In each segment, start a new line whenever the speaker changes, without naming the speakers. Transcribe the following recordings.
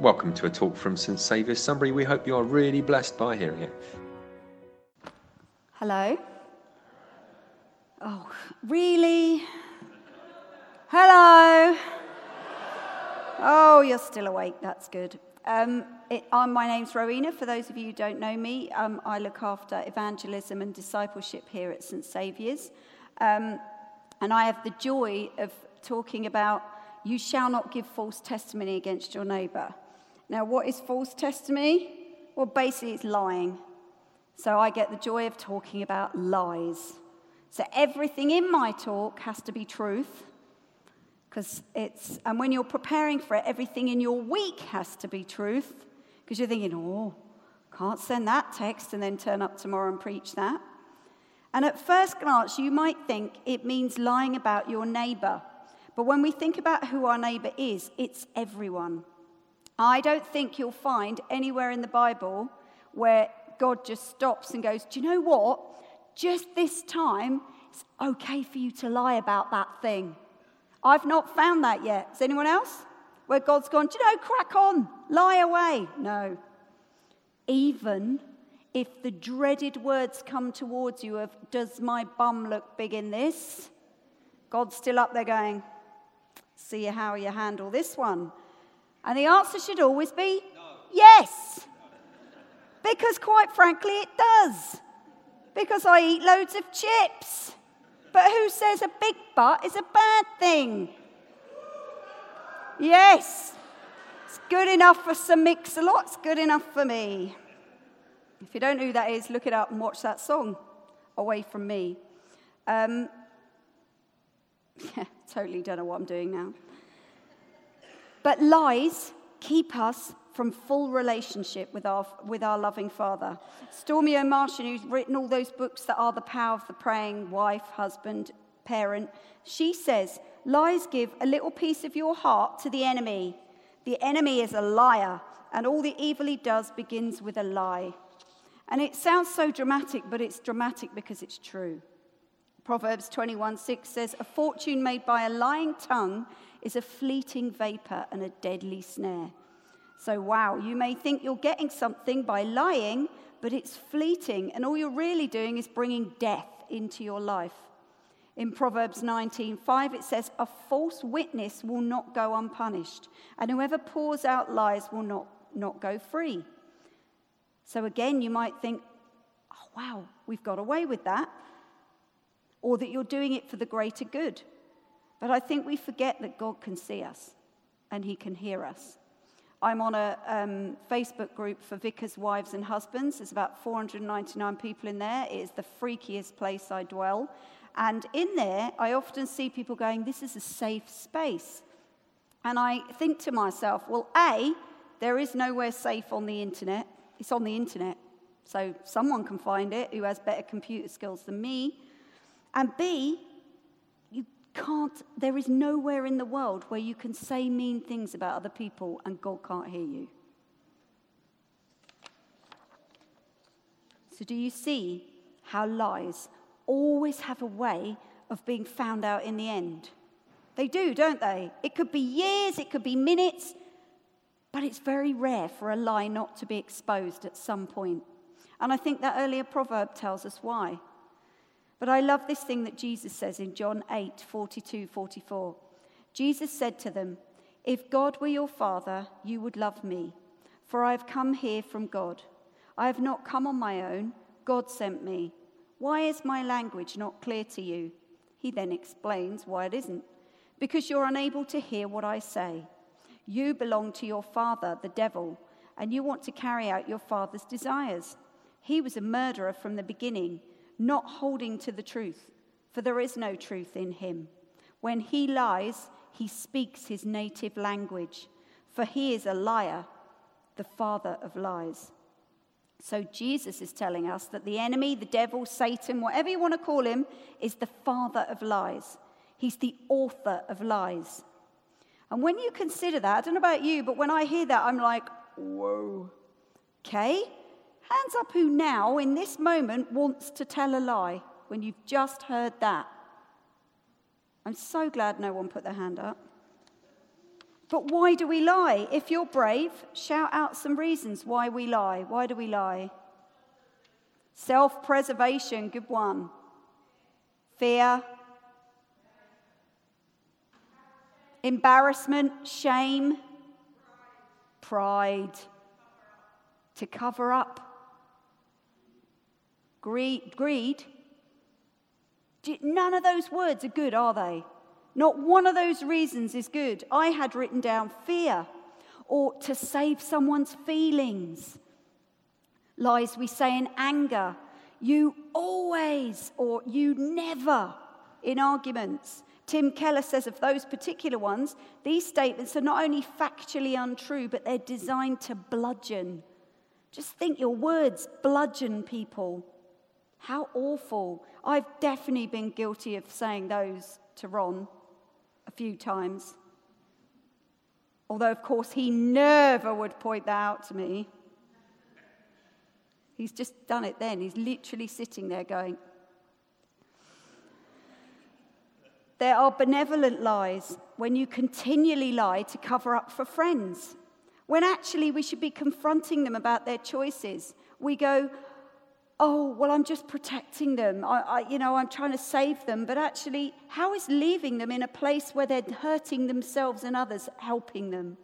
Welcome to a talk from St Saviour's Sunbury. We hope you are really blessed by hearing it.
Hello? Oh, really? Hello? Oh, you're still awake. That's good. Um, it, um, my name's Rowena. For those of you who don't know me, um, I look after evangelism and discipleship here at St Saviour's. Um, and I have the joy of talking about you shall not give false testimony against your neighbour. Now, what is false testimony? Well, basically, it's lying. So I get the joy of talking about lies. So everything in my talk has to be truth. Because it's, and when you're preparing for it, everything in your week has to be truth. Because you're thinking, oh, can't send that text and then turn up tomorrow and preach that. And at first glance, you might think it means lying about your neighbor. But when we think about who our neighbor is, it's everyone. I don't think you'll find anywhere in the Bible where God just stops and goes, Do you know what? Just this time, it's okay for you to lie about that thing. I've not found that yet. Is anyone else? Where God's gone, Do you know, crack on, lie away. No. Even if the dreaded words come towards you of, Does my bum look big in this? God's still up there going, See how you handle this one. And the answer should always be no. yes. Because, quite frankly, it does. Because I eat loads of chips. But who says a big butt is a bad thing? Yes. It's good enough for Sir Mix-a-Lot, it's good enough for me. If you don't know who that is, look it up and watch that song, Away From Me. Um, yeah, totally don't know what I'm doing now. But lies keep us from full relationship with our, with our loving Father. Stormie Omartian, who's written all those books that are the power of the praying wife, husband, parent, she says, Lies give a little piece of your heart to the enemy. The enemy is a liar, and all the evil he does begins with a lie. And it sounds so dramatic, but it's dramatic because it's true. Proverbs 21 6 says, A fortune made by a lying tongue is a fleeting vapor and a deadly snare. So, wow, you may think you're getting something by lying, but it's fleeting, and all you're really doing is bringing death into your life. In Proverbs 19:5 it says a false witness will not go unpunished and whoever pours out lies will not, not go free. So again you might think oh wow we've got away with that or that you're doing it for the greater good. But I think we forget that God can see us and He can hear us. I'm on a um, Facebook group for vicars, wives, and husbands. There's about 499 people in there. It is the freakiest place I dwell. And in there, I often see people going, This is a safe space. And I think to myself, well, A, there is nowhere safe on the internet. It's on the internet. So someone can find it who has better computer skills than me. And B, you can't, there is nowhere in the world where you can say mean things about other people and God can't hear you. So, do you see how lies always have a way of being found out in the end? They do, don't they? It could be years, it could be minutes, but it's very rare for a lie not to be exposed at some point. And I think that earlier proverb tells us why. But I love this thing that Jesus says in John 8 42 44. Jesus said to them, If God were your father, you would love me, for I have come here from God. I have not come on my own, God sent me. Why is my language not clear to you? He then explains why it isn't. Because you're unable to hear what I say. You belong to your father, the devil, and you want to carry out your father's desires. He was a murderer from the beginning not holding to the truth, for there is no truth in him. When he lies, he speaks his native language, for he is a liar, the father of lies. So Jesus is telling us that the enemy, the devil, Satan, whatever you want to call him, is the father of lies. He's the author of lies. And when you consider that, I don't know about you, but when I hear that, I'm like, whoa. Okay, Hands up who now, in this moment, wants to tell a lie when you've just heard that. I'm so glad no one put their hand up. But why do we lie? If you're brave, shout out some reasons why we lie. Why do we lie? Self preservation, good one. Fear. Embarrassment, shame, pride. To cover up. Greed. greed. None of those words are good, are they? Not one of those reasons is good. I had written down fear or to save someone's feelings. Lies we say in anger. You always or you never in arguments. Tim Keller says of those particular ones, these statements are not only factually untrue, but they're designed to bludgeon. Just think your words bludgeon people. How awful. I've definitely been guilty of saying those to Ron a few times. Although, of course, he never would point that out to me. He's just done it then. He's literally sitting there going, There are benevolent lies when you continually lie to cover up for friends, when actually we should be confronting them about their choices. We go, oh, well, I'm just protecting them. I, I, you know, I'm trying to save them. But actually, how is leaving them in a place where they're hurting themselves and others helping them?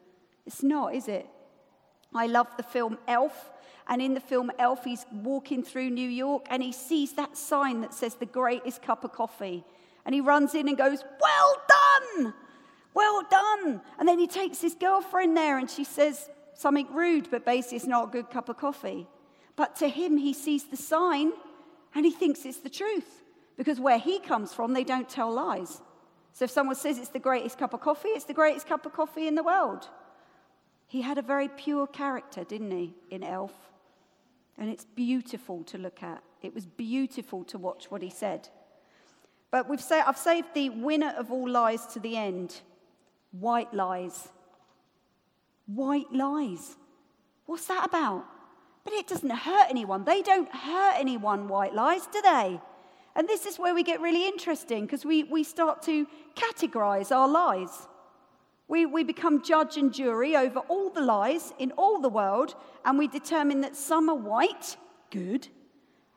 It's not, is it? I love the film Elf. And in the film Elf, he's walking through New York and he sees that sign that says the greatest cup of coffee. And he runs in and goes, Well done! Well done! And then he takes his girlfriend there and she says something rude, but basically it's not a good cup of coffee. But to him, he sees the sign and he thinks it's the truth because where he comes from, they don't tell lies. So if someone says it's the greatest cup of coffee, it's the greatest cup of coffee in the world. He had a very pure character, didn't he, in Elf? And it's beautiful to look at. It was beautiful to watch what he said. But we've I've saved the winner of all lies to the end white lies. White lies. What's that about? But it doesn't hurt anyone. They don't hurt anyone, white lies, do they? And this is where we get really interesting because we, we start to categorize our lies. We, we become judge and jury over all the lies in all the world, and we determine that some are white, good,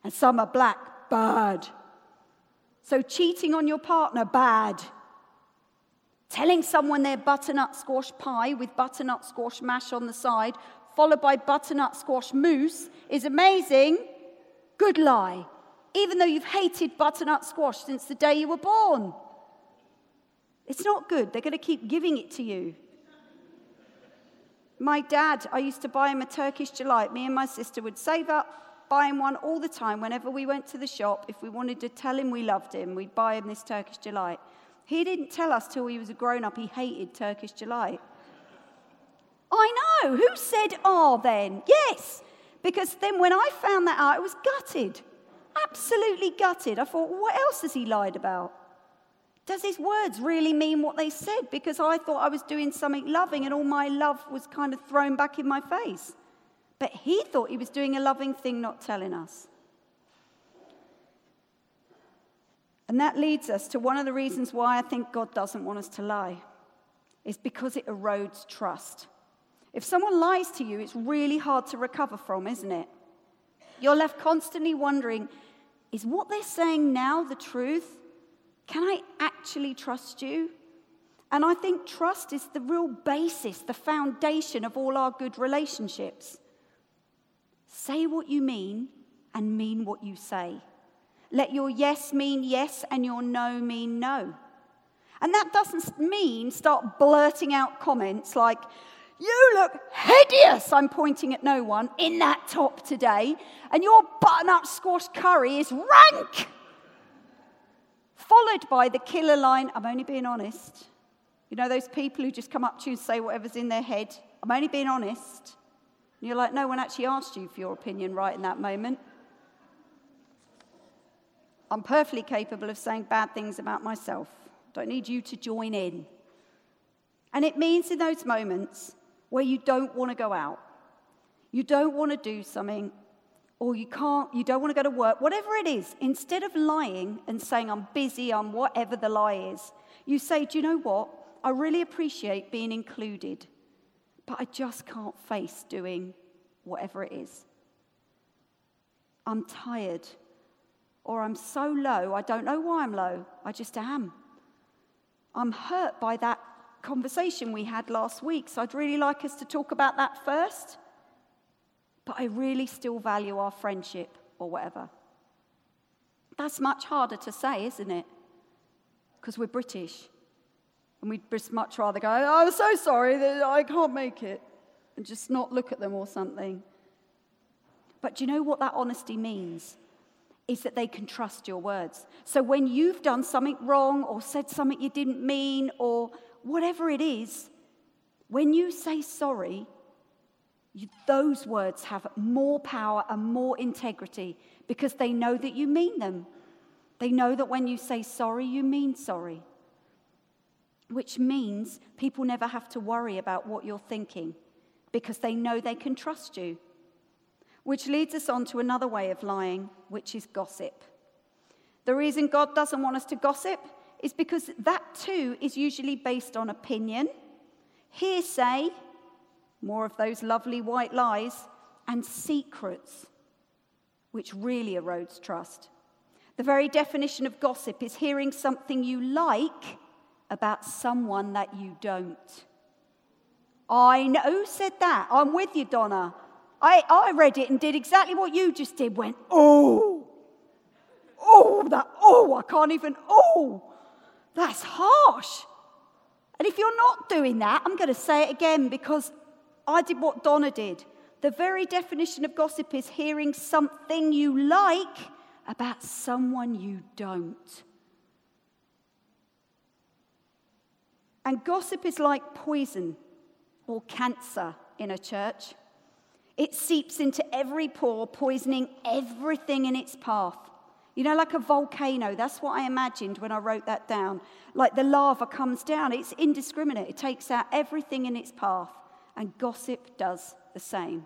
and some are black, bad. So, cheating on your partner, bad. Telling someone their butternut squash pie with butternut squash mash on the side followed by butternut squash mousse is amazing. Good lie. Even though you've hated butternut squash since the day you were born. It's not good. They're going to keep giving it to you. My dad, I used to buy him a Turkish delight. Me and my sister would save up, buy him one all the time. Whenever we went to the shop, if we wanted to tell him we loved him, we'd buy him this Turkish delight. He didn't tell us till he was a grown up he hated Turkish delight. I know. Who said ah then? Yes. Because then when I found that out, I was gutted. Absolutely gutted. I thought, what else has he lied about? Does his words really mean what they said? Because I thought I was doing something loving and all my love was kind of thrown back in my face. But he thought he was doing a loving thing, not telling us. And that leads us to one of the reasons why I think God doesn't want us to lie, is because it erodes trust. If someone lies to you, it's really hard to recover from, isn't it? You're left constantly wondering is what they're saying now the truth? Can I actually trust you? And I think trust is the real basis, the foundation of all our good relationships. Say what you mean and mean what you say. Let your yes mean yes and your no mean no. And that doesn't mean start blurting out comments like, you look hideous, I'm pointing at no one, in that top today, and your butternut squash curry is rank. Followed by the killer line, I'm only being honest. You know those people who just come up to you and say whatever's in their head? I'm only being honest. And you're like, no one actually asked you for your opinion right in that moment. I'm perfectly capable of saying bad things about myself. Don't need you to join in. And it means in those moments where you don't want to go out, you don't want to do something, or you can't, you don't want to go to work, whatever it is, instead of lying and saying, I'm busy, I'm whatever the lie is, you say, Do you know what? I really appreciate being included, but I just can't face doing whatever it is. I'm tired, or I'm so low, I don't know why I'm low, I just am. I'm hurt by that conversation we had last week, so I'd really like us to talk about that first. But I really still value our friendship or whatever. That's much harder to say, isn't it? Because we're British. And we'd much rather go, oh, I'm so sorry that I can't make it, and just not look at them or something. But do you know what that honesty means? Is that they can trust your words. So when you've done something wrong or said something you didn't mean or whatever it is, when you say sorry, you, those words have more power and more integrity because they know that you mean them. They know that when you say sorry, you mean sorry, which means people never have to worry about what you're thinking because they know they can trust you. Which leads us on to another way of lying, which is gossip. The reason God doesn't want us to gossip is because that too is usually based on opinion, hearsay, more of those lovely white lies, and secrets, which really erodes trust. The very definition of gossip is hearing something you like about someone that you don't. I know. Who said that? I'm with you, Donna. I, I read it and did exactly what you just did. Went, oh, oh, that, oh, I can't even, oh. That's harsh. And if you're not doing that, I'm going to say it again because I did what Donna did. The very definition of gossip is hearing something you like about someone you don't. And gossip is like poison or cancer in a church. It seeps into every pore, poisoning everything in its path. You know, like a volcano. That's what I imagined when I wrote that down. Like the lava comes down, it's indiscriminate. It takes out everything in its path. And gossip does the same.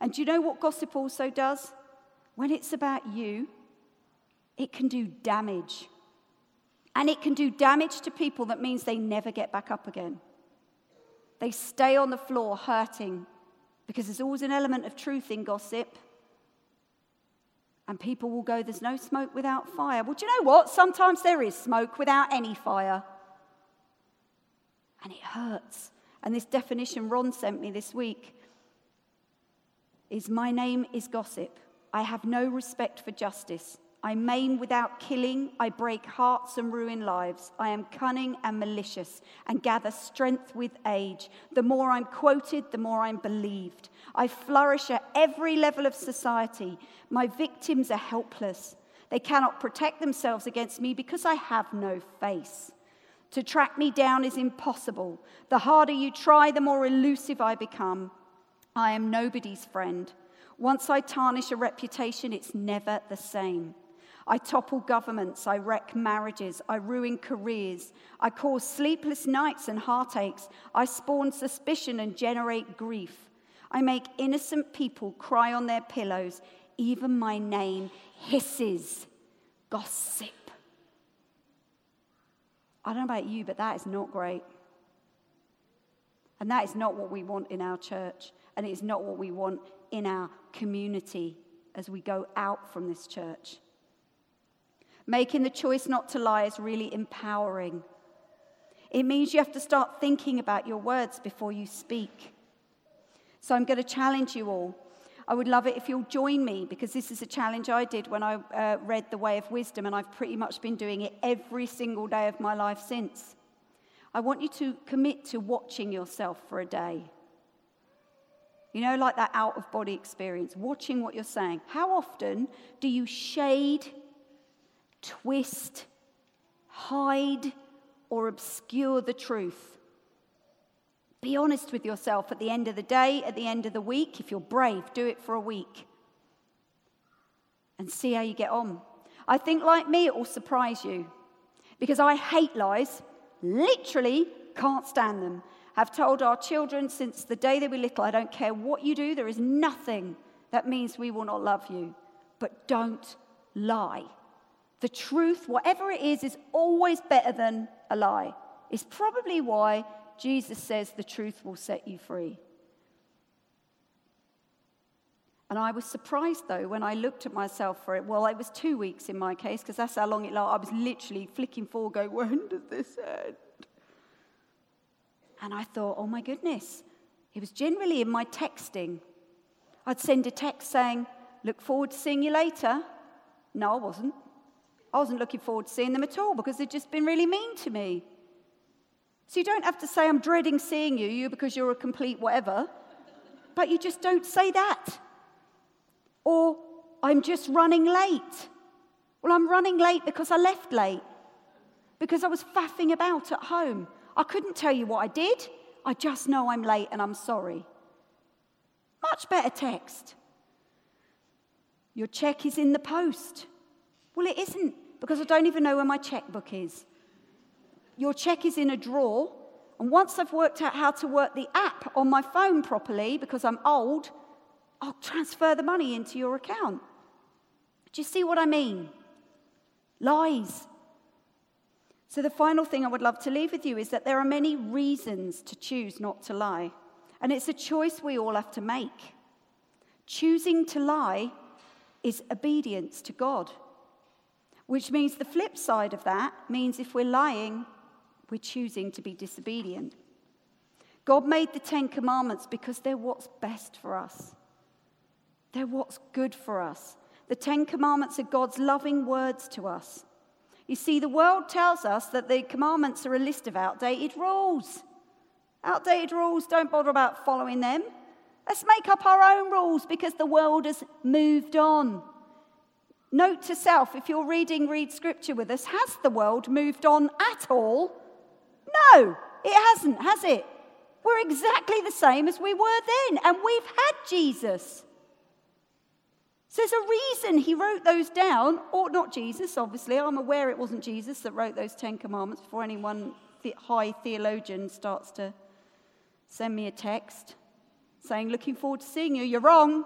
And do you know what gossip also does? When it's about you, it can do damage. And it can do damage to people that means they never get back up again. They stay on the floor hurting because there's always an element of truth in gossip. And people will go, There's no smoke without fire. Well, do you know what? Sometimes there is smoke without any fire. And it hurts. And this definition Ron sent me this week is My name is gossip. I have no respect for justice. I maim without killing, I break hearts and ruin lives. I am cunning and malicious and gather strength with age. The more I'm quoted, the more I'm believed. I flourish at every level of society. My victims are helpless. They cannot protect themselves against me because I have no face. To track me down is impossible. The harder you try, the more elusive I become. I am nobody's friend. Once I tarnish a reputation, it's never the same. I topple governments, I wreck marriages, I ruin careers, I cause sleepless nights and heartaches, I spawn suspicion and generate grief. I make innocent people cry on their pillows, even my name hisses. Gossip. I don't know about you, but that is not great. And that is not what we want in our church, and it is not what we want in our community as we go out from this church. Making the choice not to lie is really empowering. It means you have to start thinking about your words before you speak. So I'm going to challenge you all. I would love it if you'll join me because this is a challenge I did when I uh, read The Way of Wisdom, and I've pretty much been doing it every single day of my life since. I want you to commit to watching yourself for a day. You know, like that out of body experience, watching what you're saying. How often do you shade twist, hide, or obscure the truth. Be honest with yourself at the end of the day, at the end of the week. If you're brave, do it for a week and see how you get on. I think, like me, it will surprise you because I hate lies, literally can't stand them. I've told our children since the day they were little, I don't care what you do, there is nothing that means we will not love you. But don't lie. The truth, whatever it is, is always better than a lie. It's probably why Jesus says the truth will set you free. And I was surprised though when I looked at myself for it. Well, it was two weeks in my case because that's how long it lasted. I was literally flicking forward, going, When does this end? And I thought, Oh my goodness. It was generally in my texting. I'd send a text saying, Look forward to seeing you later. No, I wasn't. I wasn't looking forward to seeing them at all because they'd just been really mean to me. So you don't have to say, I'm dreading seeing you, you because you're a complete whatever, but you just don't say that. Or, I'm just running late. Well, I'm running late because I left late, because I was faffing about at home. I couldn't tell you what I did. I just know I'm late and I'm sorry. Much better text. Your check is in the post. Well, it isn't because I don't even know where my checkbook is. Your check is in a drawer, and once I've worked out how to work the app on my phone properly because I'm old, I'll transfer the money into your account. Do you see what I mean? Lies. So, the final thing I would love to leave with you is that there are many reasons to choose not to lie. And it's a choice we all have to make. Choosing to lie is obedience to God, which means the flip side of that means if we're lying, we're choosing to be disobedient. God made the Ten Commandments because they're what's best for us. They're what's good for us. The Ten Commandments are God's loving words to us. You see, the world tells us that the commandments are a list of outdated rules. Outdated rules, don't bother about following them. Let's make up our own rules because the world has moved on. Note to self if you're reading Read Scripture with us, has the world moved on at all? No, it hasn't, has it? We're exactly the same as we were then, and we've had Jesus. So there's a reason he wrote those down, or not Jesus, obviously. I'm aware it wasn't Jesus that wrote those Ten Commandments before anyone high theologian starts to send me a text saying, Looking forward to seeing you. You're wrong.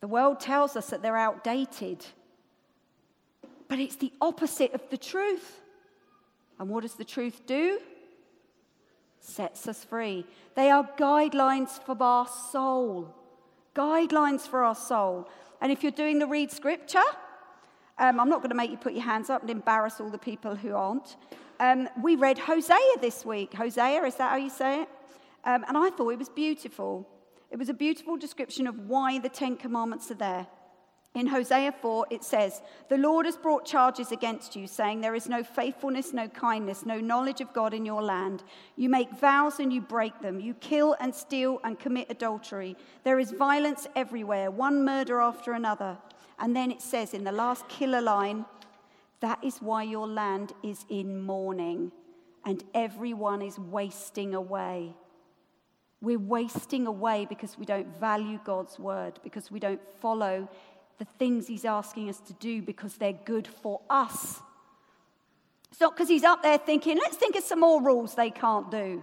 The world tells us that they're outdated, but it's the opposite of the truth. And what does the truth do? sets us free. They are guidelines for our soul. Guidelines for our soul. And if you're doing the read scripture, um, I'm not going to make you put your hands up and embarrass all the people who aren't. Um, we read Hosea this week. Hosea, is that how you say it? Um, and I thought it was beautiful. It was a beautiful description of why the Ten Commandments are there. In Hosea 4, it says, The Lord has brought charges against you, saying, There is no faithfulness, no kindness, no knowledge of God in your land. You make vows and you break them. You kill and steal and commit adultery. There is violence everywhere, one murder after another. And then it says in the last killer line, That is why your land is in mourning, and everyone is wasting away. We're wasting away because we don't value God's word, because we don't follow the things He's asking us to do because they're good for us. It's not because He's up there thinking, let's think of some more rules they can't do.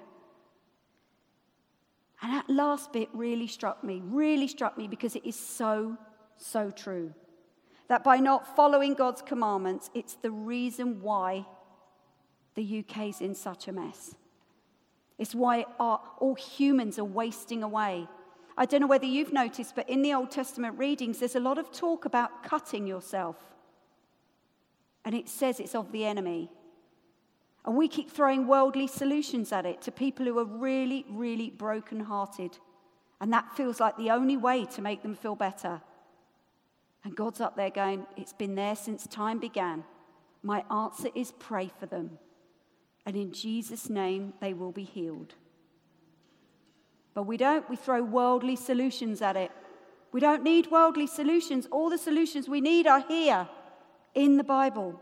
And that last bit really struck me, really struck me because it is so, so true. That by not following God's commandments, it's the reason why the UK's in such a mess. It's why our, all humans are wasting away I don't know whether you've noticed, but in the Old Testament readings, there's a lot of talk about cutting yourself. And it says it's of the enemy. And we keep throwing worldly solutions at it to people who are really, really broken-hearted. And that feels like the only way to make them feel better. And God's up there going, It's been there since time began. My answer is pray for them. And in Jesus' name, they will be healed. But we don't, we throw worldly solutions at it. We don't need worldly solutions. All the solutions we need are here in the Bible.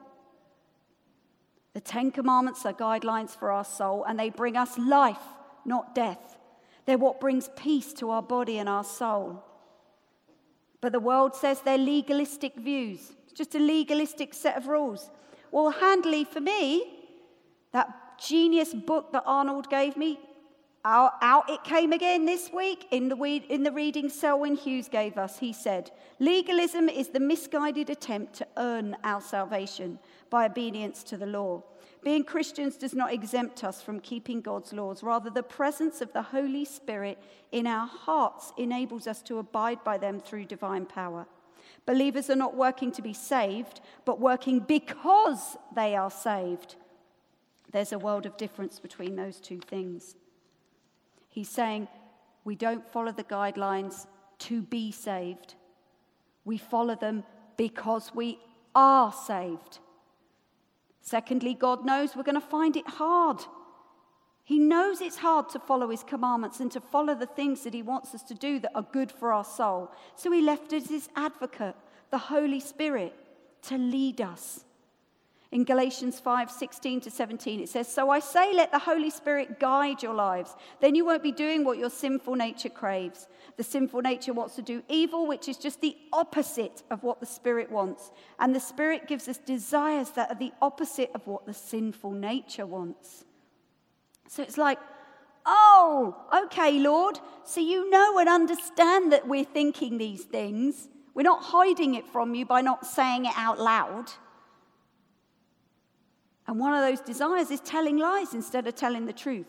The Ten Commandments are guidelines for our soul, and they bring us life, not death. They're what brings peace to our body and our soul. But the world says they're legalistic views. It's just a legalistic set of rules. Well, handily for me, that genius book that Arnold gave me, Out, out it came again this week in the, in the reading Selwyn Hughes gave us. He said, Legalism is the misguided attempt to earn our salvation by obedience to the law. Being Christians does not exempt us from keeping God's laws. Rather, the presence of the Holy Spirit in our hearts enables us to abide by them through divine power. Believers are not working to be saved, but working because they are saved. There's a world of difference between those two things. He's saying we don't follow the guidelines to be saved, we follow them because we are saved. Secondly, God knows we're going to find it hard. He knows it's hard to follow his commandments and to follow the things that he wants us to do that are good for our soul. So he left us his advocate, the Holy Spirit, to lead us. In Galatians 5 16 to 17, it says, So I say, let the Holy Spirit guide your lives. Then you won't be doing what your sinful nature craves. The sinful nature wants to do evil, which is just the opposite of what the Spirit wants. And the Spirit gives us desires that are the opposite of what the sinful nature wants. So it's like, oh, okay, Lord. So you know and understand that we're thinking these things. We're not hiding it from you by not saying it out loud. And one of those desires is telling lies instead of telling the truth.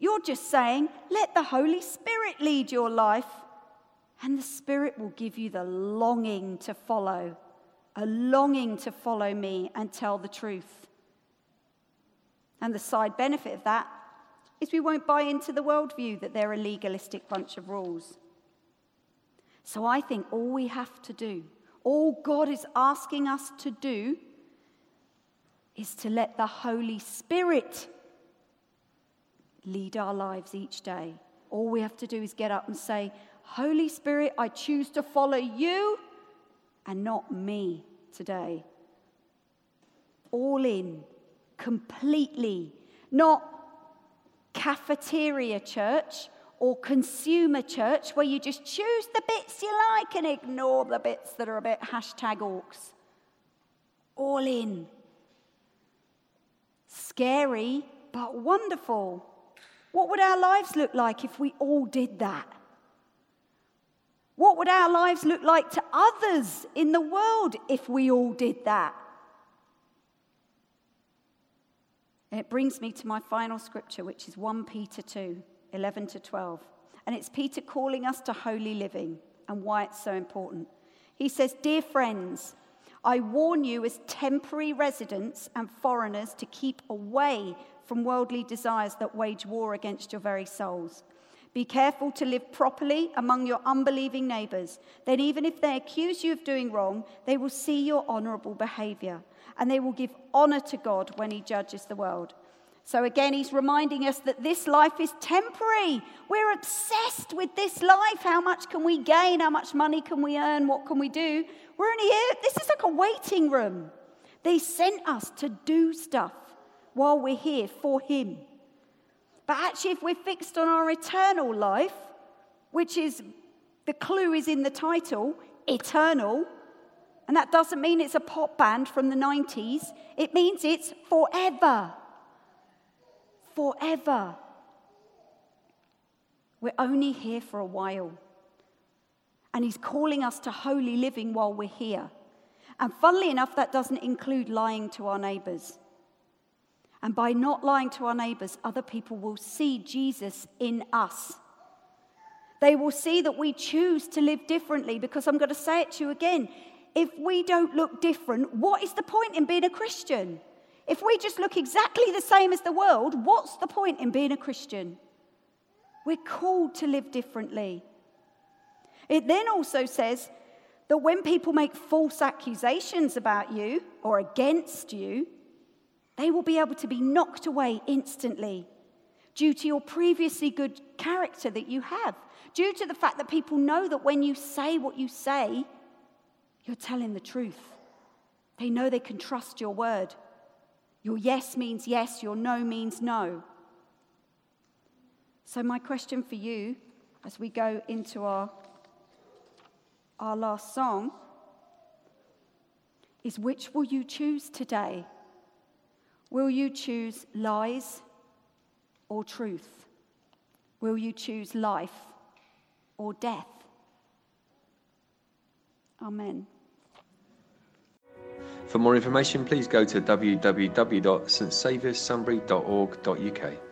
You're just saying, let the Holy Spirit lead your life, and the Spirit will give you the longing to follow, a longing to follow me and tell the truth. And the side benefit of that is we won't buy into the worldview that they're a legalistic bunch of rules. So I think all we have to do, all God is asking us to do, is to let the Holy Spirit lead our lives each day. All we have to do is get up and say, Holy Spirit, I choose to follow you and not me today. All in, completely, not cafeteria church or consumer church where you just choose the bits you like and ignore the bits that are a bit hashtag orcs. All in, Scary, but wonderful. What would our lives look like if we all did that? What would our lives look like to others in the world if we all did that? It brings me to my final scripture, which is 1 Peter 2 11 to 12. And it's Peter calling us to holy living and why it's so important. He says, Dear friends, I warn you, as temporary residents and foreigners, to keep away from worldly desires that wage war against your very souls. Be careful to live properly among your unbelieving neighbors. Then, even if they accuse you of doing wrong, they will see your honorable behavior and they will give honor to God when He judges the world. So, again, he's reminding us that this life is temporary. We're obsessed with this life. How much can we gain? How much money can we earn? What can we do? We're only here. This is like a waiting room. They sent us to do stuff while we're here for him. But actually, if we're fixed on our eternal life, which is the clue is in the title, eternal, and that doesn't mean it's a pop band from the 90s, it means it's forever forever. We're only here for a while. And He's calling us to holy living while we're here. And funnily enough, that doesn't include lying to our neighbors. And by not lying to our neighbors, other people will see Jesus in us. They will see that we choose to live differently because I'm going to say it to you again. If we don't look different, what is the point in being a Christian? If we just look exactly the same as the world, what's the point in being a Christian? We're called to live differently. It then also says that when people make false accusations about you or against you, they will be able to be knocked away instantly due to your previously good character that you have, due to the fact that people know that when you say what you say, you're telling the truth. They know they can trust your word. Your yes means yes, your no means no. So, my question for you as we go into our, our last song is which will you choose today? Will you choose lies or truth? Will you choose life or death? Amen.
For more information, please go to www.stsavioursunbury.org.uk.